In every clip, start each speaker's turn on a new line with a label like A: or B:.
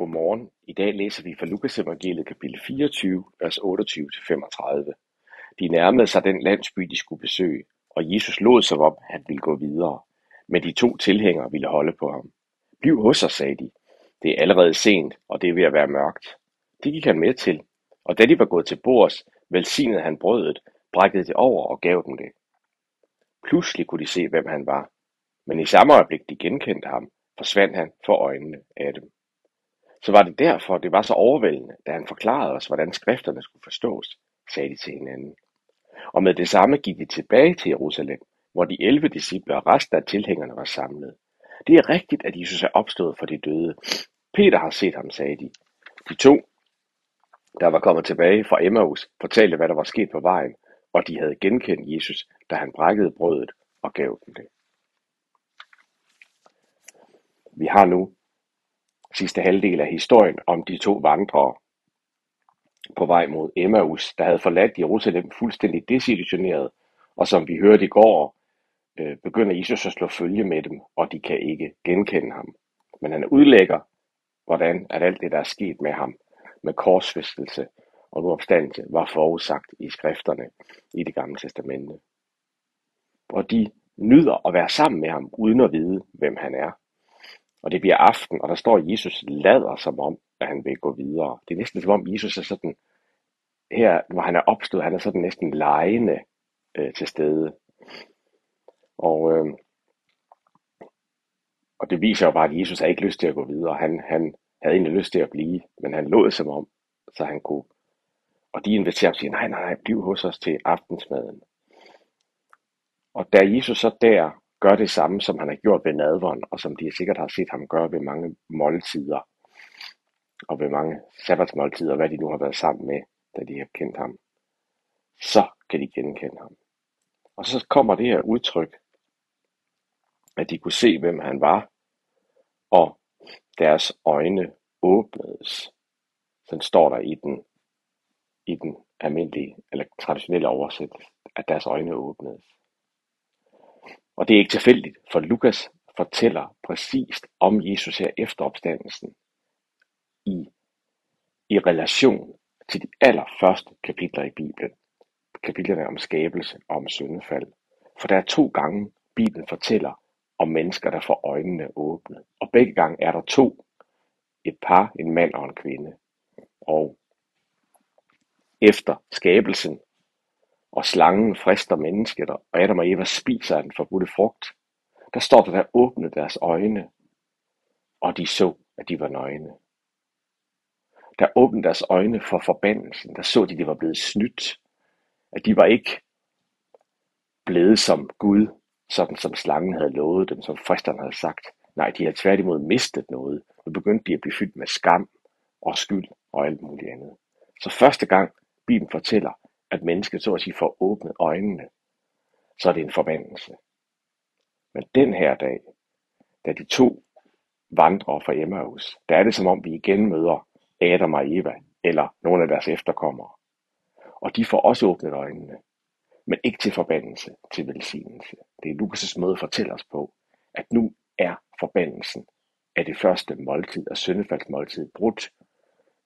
A: Godmorgen. I dag læser vi fra Lukas evangeliet kapitel 24, vers 28-35. De nærmede sig den landsby, de skulle besøge, og Jesus lod sig om, at han ville gå videre. Men de to tilhængere ville holde på ham. Bliv hos os, sagde de. Det er allerede sent, og det er ved at være mørkt. Det gik han med til, og da de var gået til bords, velsignede han brødet, brækkede det over og gav dem det. Pludselig kunne de se, hvem han var, men i samme øjeblik de genkendte ham, forsvandt han for øjnene af dem. Så var det derfor, det var så overvældende, da han forklarede os, hvordan skrifterne skulle forstås, sagde de til hinanden. Og med det samme gik de tilbage til Jerusalem, hvor de 11 disciple og resten af tilhængerne var samlet. Det er rigtigt, at Jesus er opstået for de døde. Peter har set ham, sagde de. De to, der var kommet tilbage fra Emmaus, fortalte, hvad der var sket på vejen, og de havde genkendt Jesus, da han brækkede brødet og gav dem det. Vi har nu sidste halvdel af historien om de to vandrere på vej mod Emmaus, der havde forladt Jerusalem fuldstændig desillusioneret, og som vi hørte i går, øh, begynder Jesus at slå følge med dem, og de kan ikke genkende ham. Men han udlægger, hvordan at alt det, der er sket med ham, med korsfæstelse og nu opstandelse, var forudsagt i skrifterne i det gamle testamente. Og de nyder at være sammen med ham, uden at vide, hvem han er. Og det bliver aften, og der står, at Jesus lader som om, at han vil gå videre. Det er næsten som om, Jesus er sådan, her hvor han er opstået, han er sådan næsten lejende øh, til stede. Og, øh, og det viser jo bare, at Jesus har ikke lyst til at gå videre. Han, han havde egentlig lyst til at blive, men han lod som om, så han kunne. Og de inviterer ham og siger, nej, nej, nej, bliv hos os til aftensmaden. Og da Jesus så der gør det samme, som han har gjort ved nadvånd, og som de sikkert har set ham gøre ved mange måltider, og ved mange sabbatsmåltider, hvad de nu har været sammen med, da de har kendt ham, så kan de genkende ham. Og så kommer det her udtryk, at de kunne se, hvem han var, og deres øjne åbnedes. Sådan står der i den, i den almindelige, eller traditionelle oversættelse, at deres øjne åbnedes. Og det er ikke tilfældigt, for Lukas fortæller præcist om Jesus her efter opstandelsen i, i relation til de allerførste kapitler i Bibelen. Kapitlerne om skabelse og om syndefald. For der er to gange, Bibelen fortæller om mennesker, der får øjnene åbne. Og begge gange er der to. Et par, en mand og en kvinde. Og efter skabelsen og slangen frister mennesket, og Adam og Eva spiser af den forbudte frugt, der står der, der åbnede deres øjne, og de så, at de var nøgne. Der åbnede deres øjne for forbandelsen, der så de, at de var blevet snydt, at de var ikke blevet som Gud, sådan som slangen havde lovet dem, som fristeren havde sagt. Nej, de havde tværtimod mistet noget. Nu begyndte de at blive fyldt med skam og skyld og alt muligt andet. Så første gang Bibelen fortæller, at mennesket så at sige får åbnet øjnene, så er det en forbandelse. Men den her dag, da de to vandrer fra Emmaus, der er det som om vi igen møder Adam og Eva, eller nogle af deres efterkommere. Og de får også åbnet øjnene, men ikke til forbandelse, til velsignelse. Det er Lukas' måde at fortælle os på, at nu er forbandelsen af det første måltid, og syndefaldsmåltid, brudt.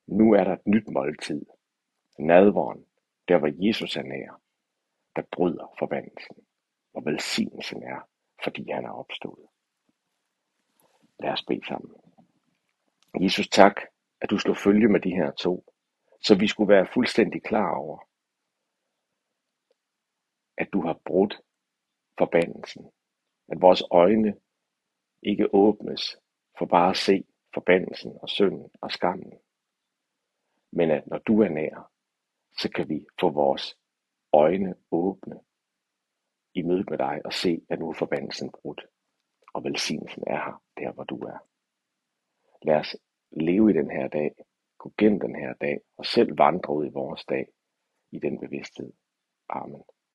A: Nu er der et nyt måltid, nadvåren, der hvor Jesus er nær, der bryder forbandelsen, og velsignelsen er, fordi han er opstået. Lad os bede sammen. Jesus, tak, at du slog følge med de her to, så vi skulle være fuldstændig klar over, at du har brudt forbandelsen. At vores øjne ikke åbnes for bare at se forbandelsen og synden og skammen. Men at når du er nær, så kan vi få vores øjne åbne i mødet med dig og se, at nu er forbandelsen brudt, og velsignelsen er her, der hvor du er. Lad os leve i den her dag, gå gennem den her dag, og selv vandre ud i vores dag i den bevidsthed. Amen.